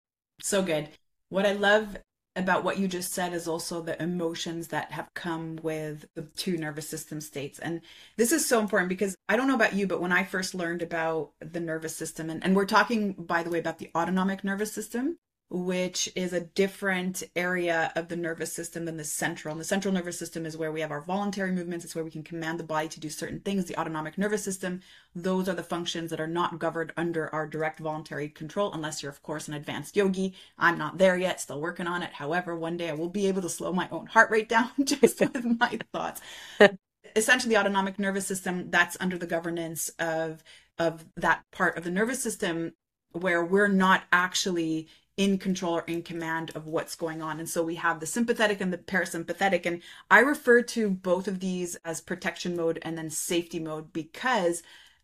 So good. What I love about what you just said is also the emotions that have come with the two nervous system states. And this is so important because I don't know about you, but when I first learned about the nervous system, and, and we're talking, by the way, about the autonomic nervous system, which is a different area of the nervous system than the central. And the central nervous system is where we have our voluntary movements. It's where we can command the body to do certain things. The autonomic nervous system, those are the functions that are not governed under our direct voluntary control, unless you're, of course, an advanced yogi. I'm not there yet, still working on it. However, one day I will be able to slow my own heart rate down just with my thoughts. Essentially, the autonomic nervous system, that's under the governance of of that part of the nervous system where we're not actually in control or in command of what's going on. And so we have the sympathetic and the parasympathetic. And I refer to both of these as protection mode and then safety mode because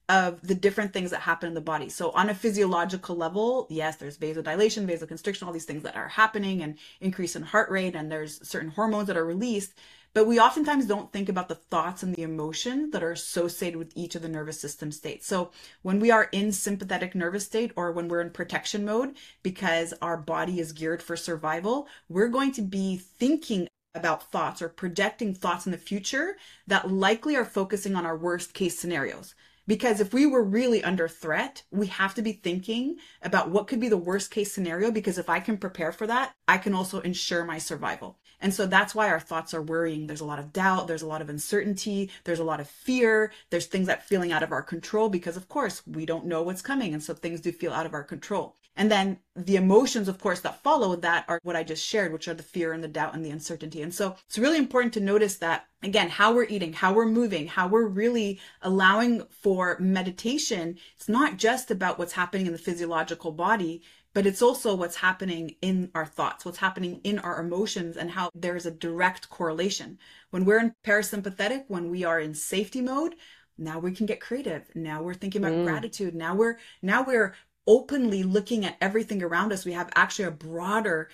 of the different things that happen in the body. So on a physiological level, yes, there's vasodilation, vasoconstriction, all these things that are happening and increase in heart rate and there's certain hormones that are released. But we oftentimes don't think about the thoughts and the emotions that are associated with each of the nervous system states. So when we are in sympathetic nervous state or when we're in protection mode, because our body is geared for survival, we're going to be thinking about thoughts or projecting thoughts in the future that likely are focusing on our worst case scenarios. Because if we were really under threat, we have to be thinking about what could be the worst case scenario. Because if I can prepare for that, I can also ensure my survival. And so that's why our thoughts are worrying. There's a lot of doubt. There's a lot of uncertainty. There's a lot of fear. There's things that feeling out of our control because of course we don't know what's coming. And so things do feel out of our control. And then the emotions, of course, that follow that are what I just shared, which are the fear and the doubt and the uncertainty. And so it's really important to notice that again, how we're eating, how we're moving, how we're really allowing for meditation. It's not just about what's happening in the physiological body, but it's also what's happening in our thoughts, what's happening in our emotions, and how there's a direct correlation. When we're in parasympathetic, when we are in safety mode, now we can get creative. Now we're thinking about mm. gratitude. Now we're now we're openly looking at everything around us. We have actually a broader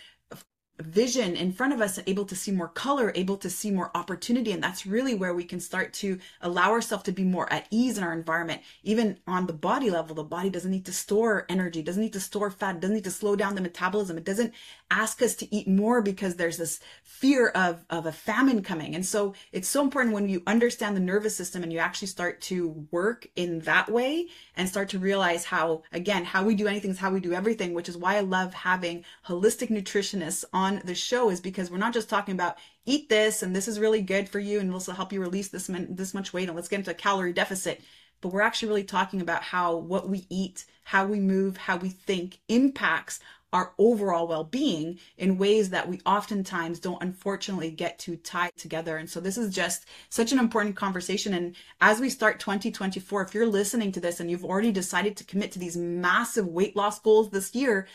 vision in front of us able to see more color able to see more opportunity. And that's really where we can start to allow ourselves to be more at ease in our environment even on the body level. The body doesn't need to store energy doesn't need to store fat doesn't need to slow down the metabolism. It doesn't ask us to eat more because there's this fear of of a famine coming. And so it's so important when you understand the nervous system and you actually start to work in that way and start to realize how again how we do anything is how we do everything which is why i love having holistic nutritionists on the show is because we're not just talking about eat this and this is really good for you and this will help you release this this much weight and let's get into a calorie deficit. But we're actually really talking about how what we eat how we move how we think impacts our overall well-being in ways that we oftentimes don't unfortunately get to tie together. And so this is just such an important conversation. And as we start 2024 if you're listening to this and you've already decided to commit to these massive weight loss goals this year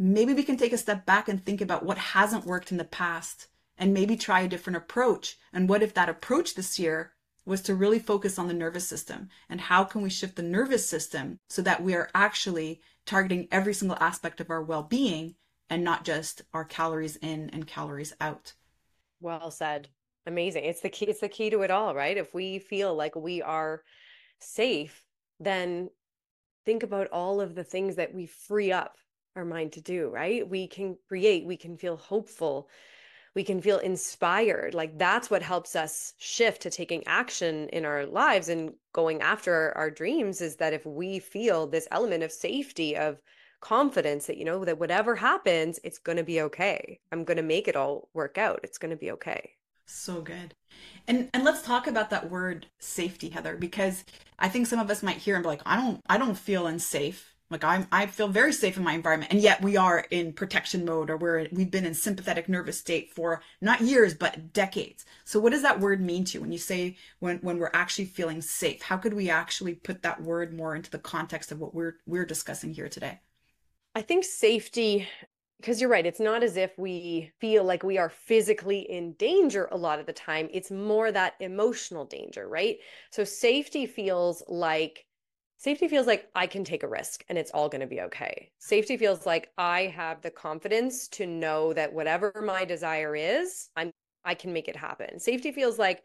maybe we can take a step back and think about what hasn't worked in the past and maybe try a different approach. And what if that approach this year was to really focus on the nervous system? And how can we shift the nervous system so that we are actually targeting every single aspect of our well-being and not just our calories in and calories out. Well said. Amazing. It's the key it's the key to it all, right? If we feel like we are safe, then think about all of the things that we free up our mind to do, right? We can create, we can feel hopeful, we can feel inspired. Like that's what helps us shift to taking action in our lives and going after our dreams is that if we feel this element of safety, of confidence that, you know, that whatever happens, it's going to be okay. I'm going to make it all work out. It's going to be okay. So good. And and let's talk about that word safety, Heather, because I think some of us might hear and be like, I don't I don't feel unsafe like I'm, I feel very safe in my environment, and yet we are in protection mode, or we're we've been in sympathetic nervous state for not years but decades. So, what does that word mean to you when you say when when we're actually feeling safe? How could we actually put that word more into the context of what we're we're discussing here today? I think safety because you're right it's not as if we feel like we are physically in danger a lot of the time it's more that emotional danger right so safety feels like Safety feels like I can take a risk and it's all going to be okay. Safety feels like I have the confidence to know that whatever my desire is, I'm I can make it happen. Safety feels like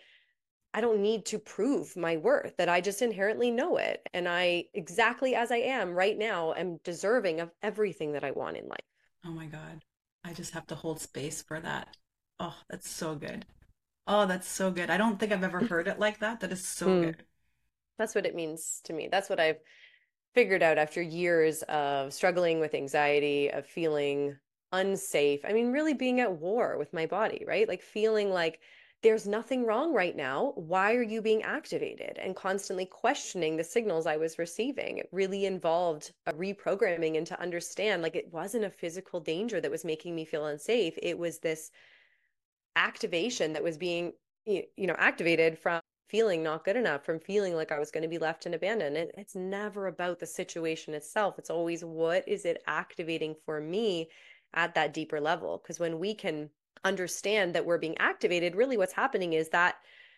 I don't need to prove my worth, that I just inherently know it. And I, exactly as I am right now, am deserving of everything that I want in life. Oh my God. I just have to hold space for that. Oh, that's so good. Oh, that's so good. I don't think I've ever heard it like that. That is so mm. good. That's what it means to me. That's what I've figured out after years of struggling with anxiety, of feeling unsafe. I mean, really being at war with my body, right? Like feeling like there's nothing wrong right now. Why are you being activated? And constantly questioning the signals I was receiving. It really involved a reprogramming and to understand like it wasn't a physical danger that was making me feel unsafe. It was this activation that was being, you know, activated from feeling not good enough, from feeling like I was going to be left and abandoned. It, it's never about the situation itself. It's always what is it activating for me at that deeper level? Because when we can understand that we're being activated, really what's happening is that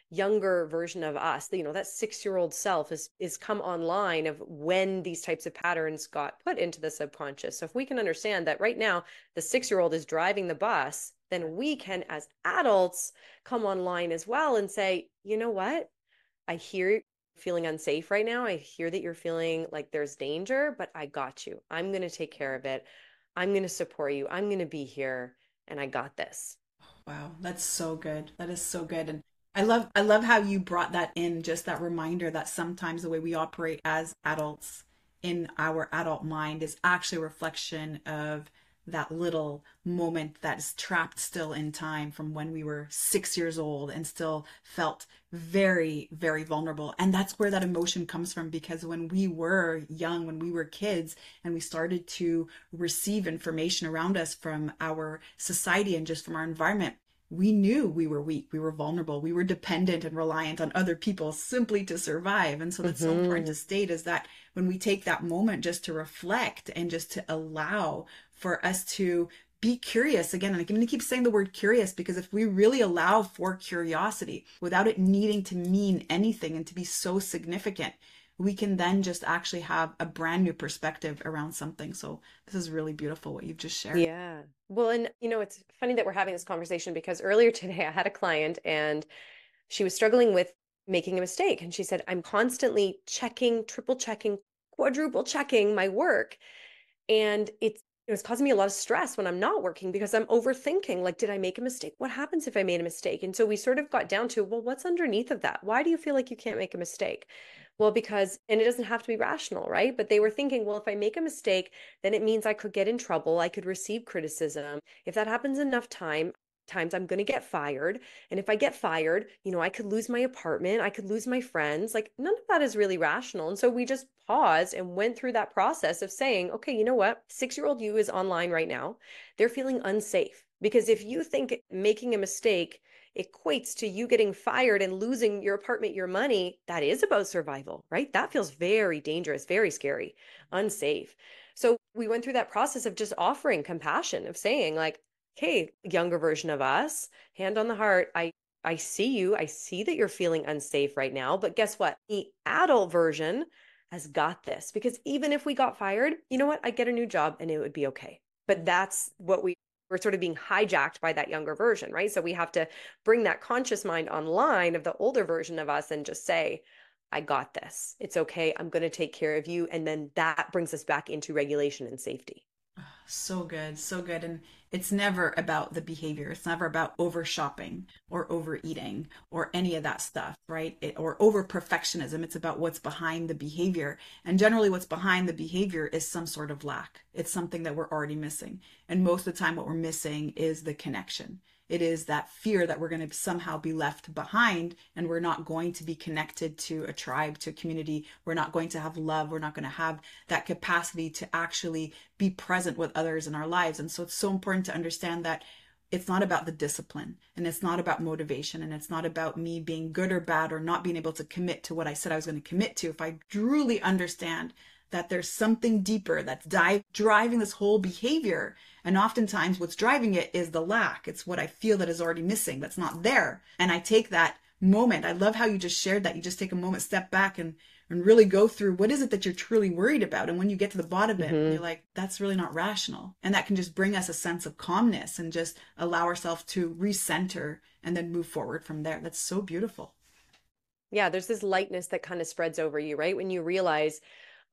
younger version of us you know that six year old self is is come online of when these types of patterns got put into the subconscious so if we can understand that right now the six year old is driving the bus then we can, as adults, come online as well and say, you know what? I hear feeling unsafe right now. I hear that you're feeling like there's danger, but I got you. I'm going to take care of it. I'm going to support you. I'm going to be here and I got this. Wow, that's so good. That is so good. And I love I love how you brought that in just that reminder that sometimes the way we operate as adults in our adult mind is actually a reflection of that little moment that's trapped still in time from when we were six years old and still felt very, very vulnerable. And that's where that emotion comes from because when we were young, when we were kids, and we started to receive information around us from our society and just from our environment, we knew we were weak, we were vulnerable, we were dependent and reliant on other people simply to survive. And so that's mm-hmm. so important to state is that when we take that moment just to reflect and just to allow for us to be curious again. And i'm going to keep saying the word curious because if we really allow for curiosity without it needing to mean anything and to be so significant we can then just actually have a brand new perspective around something. So this is really beautiful what you've just shared. Yeah. Well and you know it's funny that we're having this conversation because earlier today i had a client and she was struggling with making a mistake. And she said i'm constantly checking triple checking quadruple checking my work. And it's it was causing me a lot of stress when I'm not working because I'm overthinking like, did I make a mistake? What happens if I made a mistake? And so we sort of got down to, well, what's underneath of that? Why do you feel like you can't make a mistake? Well, because, and it doesn't have to be rational, right? But they were thinking, well, if I make a mistake, then it means I could get in trouble. I could receive criticism. If that happens enough time, times I'm going to get fired. And if I get fired, you know, I could lose my apartment, I could lose my friends. Like none of that is really rational. And so we just paused and went through that process of saying, okay, you know what? Six year old you is online right now. They're feeling unsafe because if you think making a mistake equates to you getting fired and losing your apartment, your money, that is about survival, right? That feels very dangerous, very scary, unsafe. So we went through that process of just offering compassion, of saying, like, hey, younger version of us, hand on the heart, I I see you. I see that you're feeling unsafe right now, but guess what? The adult version has got this because even if we got fired, you know what? I get a new job and it would be okay. But that's what we we're sort of being hijacked by that younger version, right? So we have to bring that conscious mind online of the older version of us and just say, I got this. It's okay. I'm going to take care of you. And then that brings us back into regulation and safety. So good, so good. And it's never about the behavior. It's never about over shopping or overeating or any of that stuff, right? It, or over perfectionism. It's about what's behind the behavior. And generally, what's behind the behavior is some sort of lack. It's something that we're already missing. And most of the time, what we're missing is the connection. It is that fear that we're going to somehow be left behind and we're not going to be connected to a tribe, to a community. We're not going to have love. We're not going to have that capacity to actually be present with others in our lives. And so it's so important to understand that it's not about the discipline and it's not about motivation and it's not about me being good or bad or not being able to commit to what I said I was going to commit to. If I truly understand that there's something deeper that's di- driving this whole behavior. And oftentimes what's driving it is the lack. It's what I feel that is already missing, that's not there. And I take that moment. I love how you just shared that. You just take a moment, step back and and really go through what is it that you're truly worried about. And when you get to the bottom of it, mm-hmm. you're like, that's really not rational. And that can just bring us a sense of calmness and just allow ourselves to recenter and then move forward from there. That's so beautiful. Yeah, there's this lightness that kind of spreads over you, right? When you realize,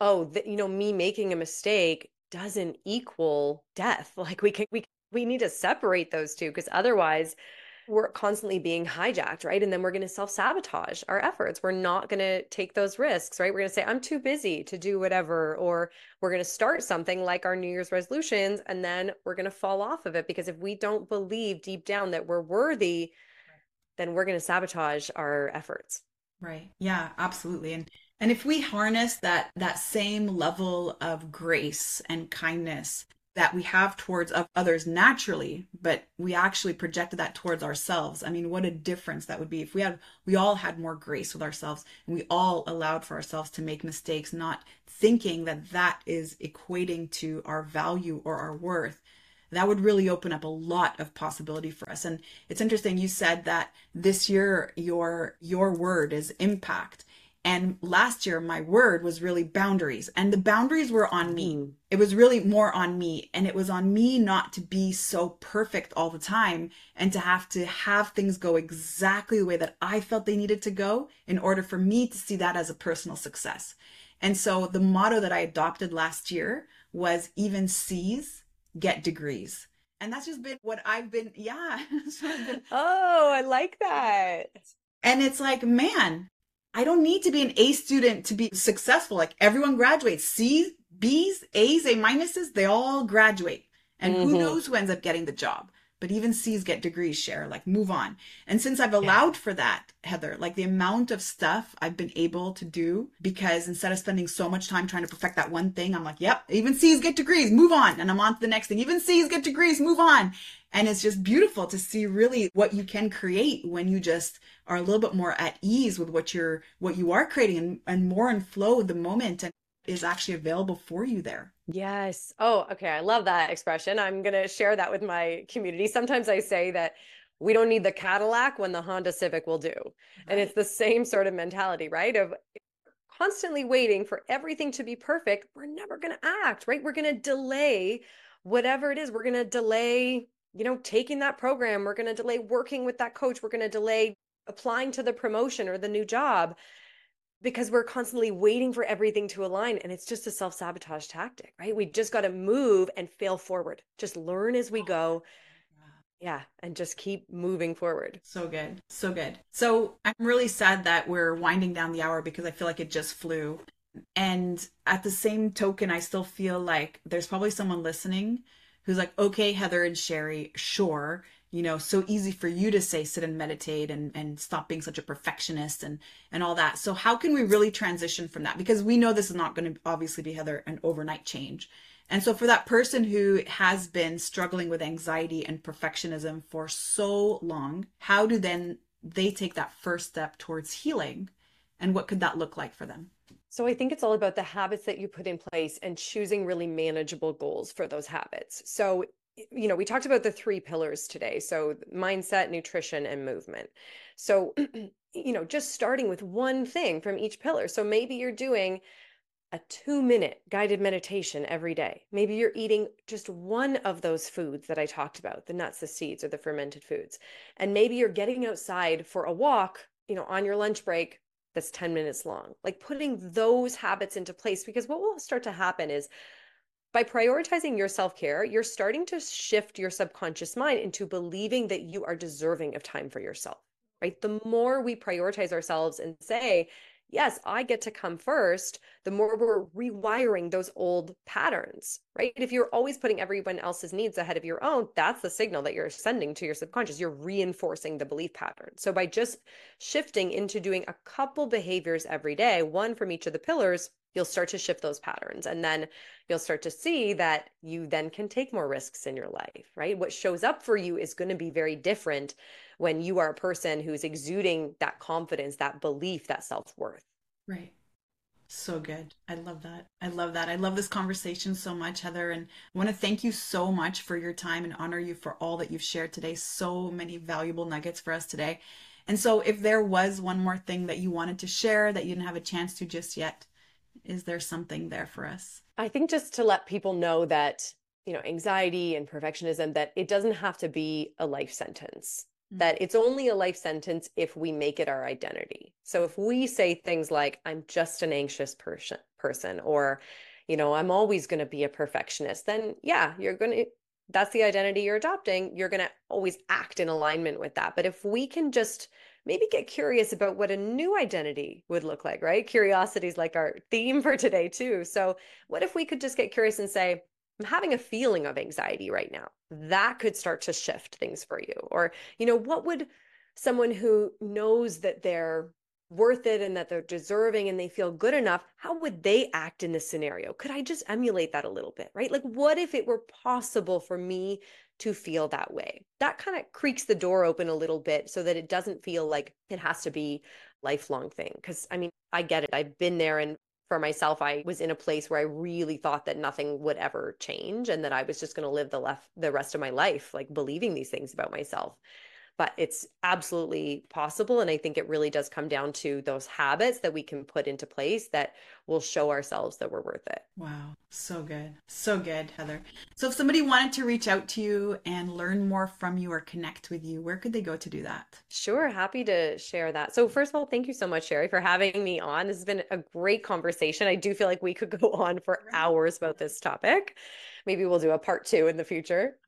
oh, the, you know, me making a mistake doesn't equal death. Like we can we we need to separate those two because otherwise we're constantly being hijacked, right? And then we're going to self sabotage our efforts. We're not going to take those risks, right? We're going to say, I'm too busy to do whatever. Or we're going to start something like our New Year's resolutions, and then we're going to fall off of it because if we don't believe deep down that we're worthy, then we're going to sabotage our efforts. Right. Yeah, absolutely. And and if we harness that that same level of grace and kindness that we have towards others naturally but we actually projected that towards ourselves i mean what a difference that would be if we had we all had more grace with ourselves and we all allowed for ourselves to make mistakes not thinking that that is equating to our value or our worth that would really open up a lot of possibility for us. And it's interesting you said that this year your your word is impact and last year, my word was really boundaries. And the boundaries were on me. Mm. It was really more on me. And it was on me not to be so perfect all the time and to have to have things go exactly the way that I felt they needed to go in order for me to see that as a personal success. And so the motto that I adopted last year was even C's get degrees. And that's just been what I've been, yeah. oh, I like that. And it's like, man, I don't need to be an A student to be successful. Like everyone graduates. C's, B's, A's, A minuses, they all graduate. And mm-hmm. who knows who ends up getting the job. But even C's get degrees, share, like move on. And since I've allowed yeah. for that, Heather, like the amount of stuff I've been able to do, because instead of spending so much time trying to perfect that one thing, I'm like, yep, even C's get degrees, move on. And I'm on to the next thing. Even C's get degrees, move on. And it's just beautiful to see really what you can create when you just are a little bit more at ease with what you're what you are creating and, and more in flow the moment and is actually available for you there. Yes. Oh, okay. I love that expression. I'm going to share that with my community. Sometimes I say that we don't need the Cadillac when the Honda Civic will do. Right. And it's the same sort of mentality, right? Of constantly waiting for everything to be perfect, we're never going to act, right? We're going to delay whatever it is. We're going to delay, you know, taking that program. We're going to delay working with that coach. We're going to delay applying to the promotion or the new job because we're constantly waiting for everything to align and it's just a self-sabotage tactic right? We just got to move and fail forward. Just learn as we go. Oh yeah and just keep moving forward. So good so good. So i'm really sad that we're winding down the hour because i feel like it just flew. And at the same token i still feel like there's probably someone listening who's like okay heather and sherry sure you know so easy for you to say sit and meditate and and stop being such a perfectionist and and all that. So how can we really transition from that? Because we know this is not going to obviously be heather an overnight change. And so for that person who has been struggling with anxiety and perfectionism for so long how do then they take that first step towards healing? And what could that look like for them so I think it's all about the habits that you put in place and choosing really manageable goals for those habits. So you know, we talked about the three pillars today. So, mindset, nutrition, and movement. So, you know, just starting with one thing from each pillar. So, maybe you're doing a two minute guided meditation every day. Maybe you're eating just one of those foods that I talked about the nuts, the seeds, or the fermented foods. And maybe you're getting outside for a walk, you know, on your lunch break that's 10 minutes long. Like putting those habits into place because what will start to happen is by prioritizing your self care, you're starting to shift your subconscious mind into believing that you are deserving of time for yourself, right? The more we prioritize ourselves and say, yes, I get to come first, the more we're rewiring those old patterns, right? If you're always putting everyone else's needs ahead of your own, that's the signal that you're sending to your subconscious. You're reinforcing the belief pattern. So by just shifting into doing a couple behaviors every day, one from each of the pillars, you'll start to shift those patterns and then you'll start to see that you then can take more risks in your life right what shows up for you is going to be very different when you are a person who's exuding that confidence that belief that self-worth right so good. I love that. I love that. I love this conversation so much, Heather. And I want to thank you so much for your time and honor you for all that you've shared today. So many valuable nuggets for us today. And so, if there was one more thing that you wanted to share that you didn't have a chance to just yet, is there something there for us? I think just to let people know that, you know, anxiety and perfectionism, that it doesn't have to be a life sentence. That it's only a life sentence if we make it our identity. So if we say things like, I'm just an anxious person, person, or, you know, I'm always going to be a perfectionist, then yeah, you're going to, that's the identity you're adopting, you're going to always act in alignment with that. But if we can just maybe get curious about what a new identity would look like, right? Curiosity is like our theme for today, too. So, what if we could just get curious and say, I'm having a feeling of anxiety right now. That could start to shift things for you. Or, you know, what would someone who knows that they're worth it and that they're deserving and they feel good enough, how would they act in this scenario? Could I just emulate that a little bit, right? Like, what if it were possible for me to feel that way? That kind of creaks the door open a little bit so that it doesn't feel like it has to be lifelong thing. Cause I mean, I get it. I've been there and for myself, I was in a place where I really thought that nothing would ever change and that I was just going to live the left the rest of my life like believing these things about myself but it's absolutely possible. And I think it really does come down to those habits that we can put into place that will show ourselves that we're worth it. Wow. So good. So good, Heather. So if somebody wanted to reach out to you and learn more from you or connect with you, where could they go to do that? Sure. Happy to share that. So, first of all, thank you so much, Sherry, for having me on. This has been a great conversation. I do feel like we could go on for hours about this topic. Maybe we'll do a part two in the future.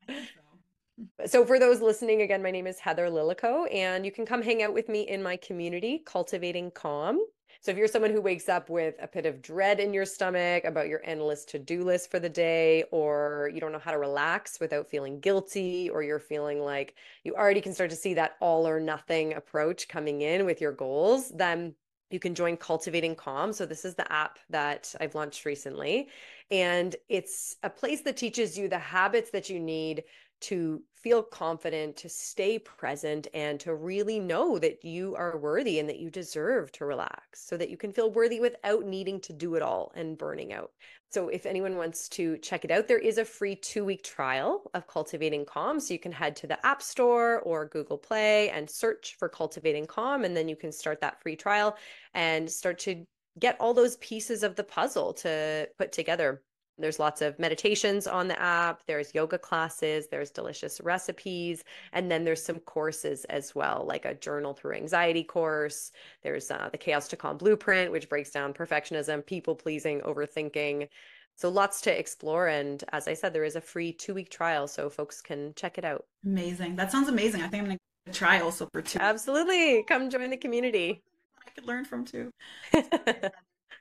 So, for those listening, again, my name is Heather Lillico, and you can come hang out with me in my community, Cultivating Calm. So, if you're someone who wakes up with a pit of dread in your stomach about your endless to do list for the day, or you don't know how to relax without feeling guilty, or you're feeling like you already can start to see that all or nothing approach coming in with your goals, then you can join Cultivating Calm. So, this is the app that I've launched recently. And it's a place that teaches you the habits that you need to feel confident, to stay present, and to really know that you are worthy and that you deserve to relax so that you can feel worthy without needing to do it all and burning out. So, if anyone wants to check it out, there is a free two week trial of Cultivating Calm. So, you can head to the App Store or Google Play and search for Cultivating Calm, and then you can start that free trial and start to get all those pieces of the puzzle to put together there's lots of meditations on the app, there's yoga classes, there's delicious recipes, and then there's some courses as well, like a journal through anxiety course. There's uh, the Chaos to Calm Blueprint, which breaks down perfectionism, people pleasing, overthinking. So lots to explore. And as I said, there is a free two week trial, so folks can check it out. Amazing. That sounds amazing. I think I'm going to try also for two. Absolutely. Come join the community. I could learn from too.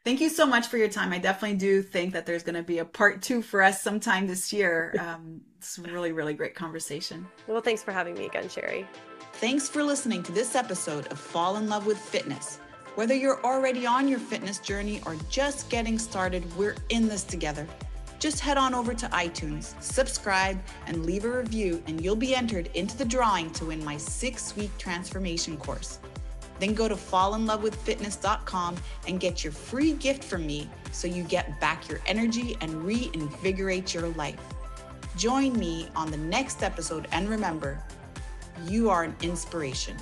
Thank you so much for your time. I definitely do think that there's going to be a part two for us sometime this year. Um, it's a really, really great conversation. Well, thanks for having me again, Sherry. Thanks for listening to this episode of Fall in Love with Fitness. Whether you're already on your fitness journey or just getting started, we're in this together. Just head on over to iTunes, subscribe, and leave a review, and you'll be entered into the drawing to win my six week transformation course. Then go to fallinlovewithfitness.com and get your free gift from me so you get back your energy and reinvigorate your life. Join me on the next episode and remember, you are an inspiration.